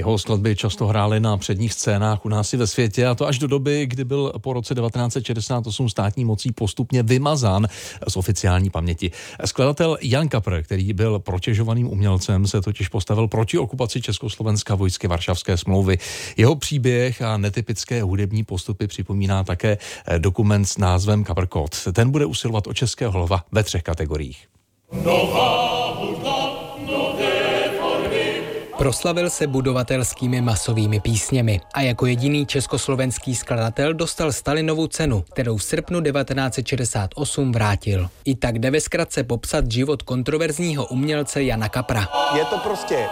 Jeho skladby často hrály na předních scénách u nás i ve světě a to až do doby, kdy byl po roce 1968 státní mocí postupně vymazán z oficiální paměti. Skladatel Jan Kapr, který byl protěžovaným umělcem, se totiž postavil proti okupaci Československa vojsky Varšavské smlouvy. Jeho příběh a netypické hudební postupy připomíná také dokument s názvem Kapr. Ten bude usilovat o českého hlava ve třech kategoriích. Nová Proslavil se budovatelskými masovými písněmi a jako jediný československý skladatel dostal Stalinovu cenu, kterou v srpnu 1968 vrátil. I tak jde ve zkratce popsat život kontroverzního umělce Jana Kapra. Je to prostě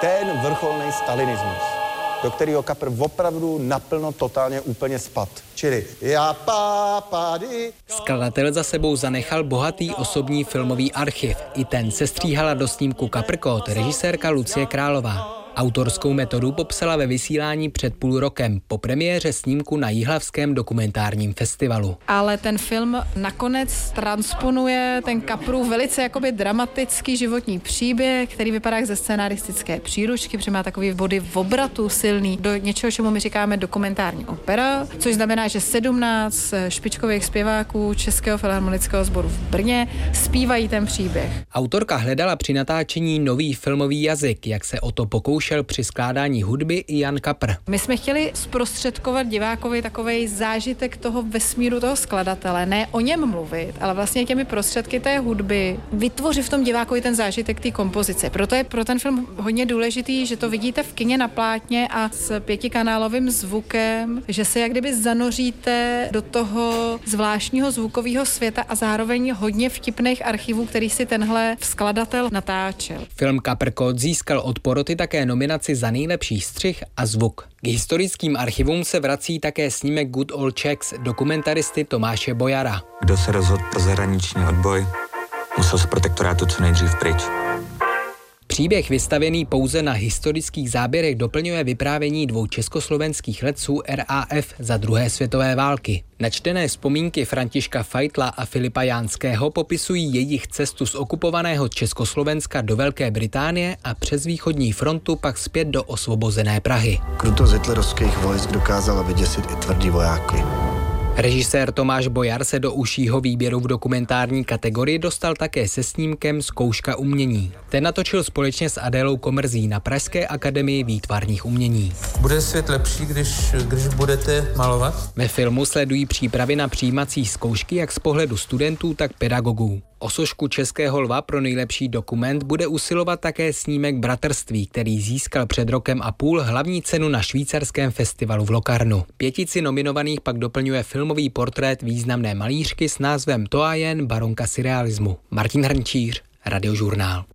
ten vrcholný stalinismus do kterého Kapr opravdu naplno totálně úplně spad. Čili já pápady. Skladatel za sebou zanechal bohatý osobní filmový archiv. I ten se stříhala do snímku Kaprkot režisérka Lucie Králová. Autorskou metodu popsala ve vysílání před půl rokem po premiéře snímku na Jihlavském dokumentárním festivalu. Ale ten film nakonec transponuje ten Kapru velice jakoby dramatický životní příběh, který vypadá jak ze scénaristické příručky, protože má takový body v obratu silný do něčeho, čemu my říkáme dokumentární opera, což znamená, že 17 špičkových zpěváků Českého filharmonického sboru v Brně zpívají ten příběh. Autorka hledala při natáčení nový filmový jazyk, jak se o to pokouší zkoušel při skládání hudby i Jan Kapr. My jsme chtěli zprostředkovat divákovi takový zážitek toho vesmíru toho skladatele, ne o něm mluvit, ale vlastně těmi prostředky té hudby vytvořit v tom divákovi ten zážitek té kompozice. Proto je pro ten film hodně důležitý, že to vidíte v kině na plátně a s pětikanálovým zvukem, že se jak kdyby zanoříte do toho zvláštního zvukového světa a zároveň hodně vtipných archivů, který si tenhle skladatel natáčel. Film Kapr Code získal od poroty také nominaci za nejlepší střih a zvuk. K historickým archivům se vrací také snímek Good Old Czechs dokumentaristy Tomáše Bojara. Kdo se rozhodl pro zahraniční odboj, musel z protektorátu co nejdřív pryč. Příběh vystavený pouze na historických záběrech doplňuje vyprávění dvou československých letců RAF za druhé světové války. Načtené vzpomínky Františka Fajtla a Filipa Jánského popisují jejich cestu z okupovaného Československa do Velké Británie a přes východní frontu pak zpět do osvobozené Prahy. Krutost hitlerovských vojsk dokázala vyděsit i tvrdý vojáky. Režisér Tomáš Bojar se do užšího výběru v dokumentární kategorii dostal také se snímkem Zkouška umění. Ten natočil společně s Adélou Komrzí na Pražské akademii výtvarných umění. Bude svět lepší, když, když budete malovat? Ve filmu sledují přípravy na přijímací zkoušky jak z pohledu studentů, tak pedagogů. O sošku Českého lva pro nejlepší dokument bude usilovat také snímek Bratrství, který získal před rokem a půl hlavní cenu na švýcarském festivalu v Lokarnu. Pětici nominovaných pak doplňuje filmový portrét významné malířky s názvem To a jen baronka surrealismu. Martin Hrnčíř, Radiožurnál.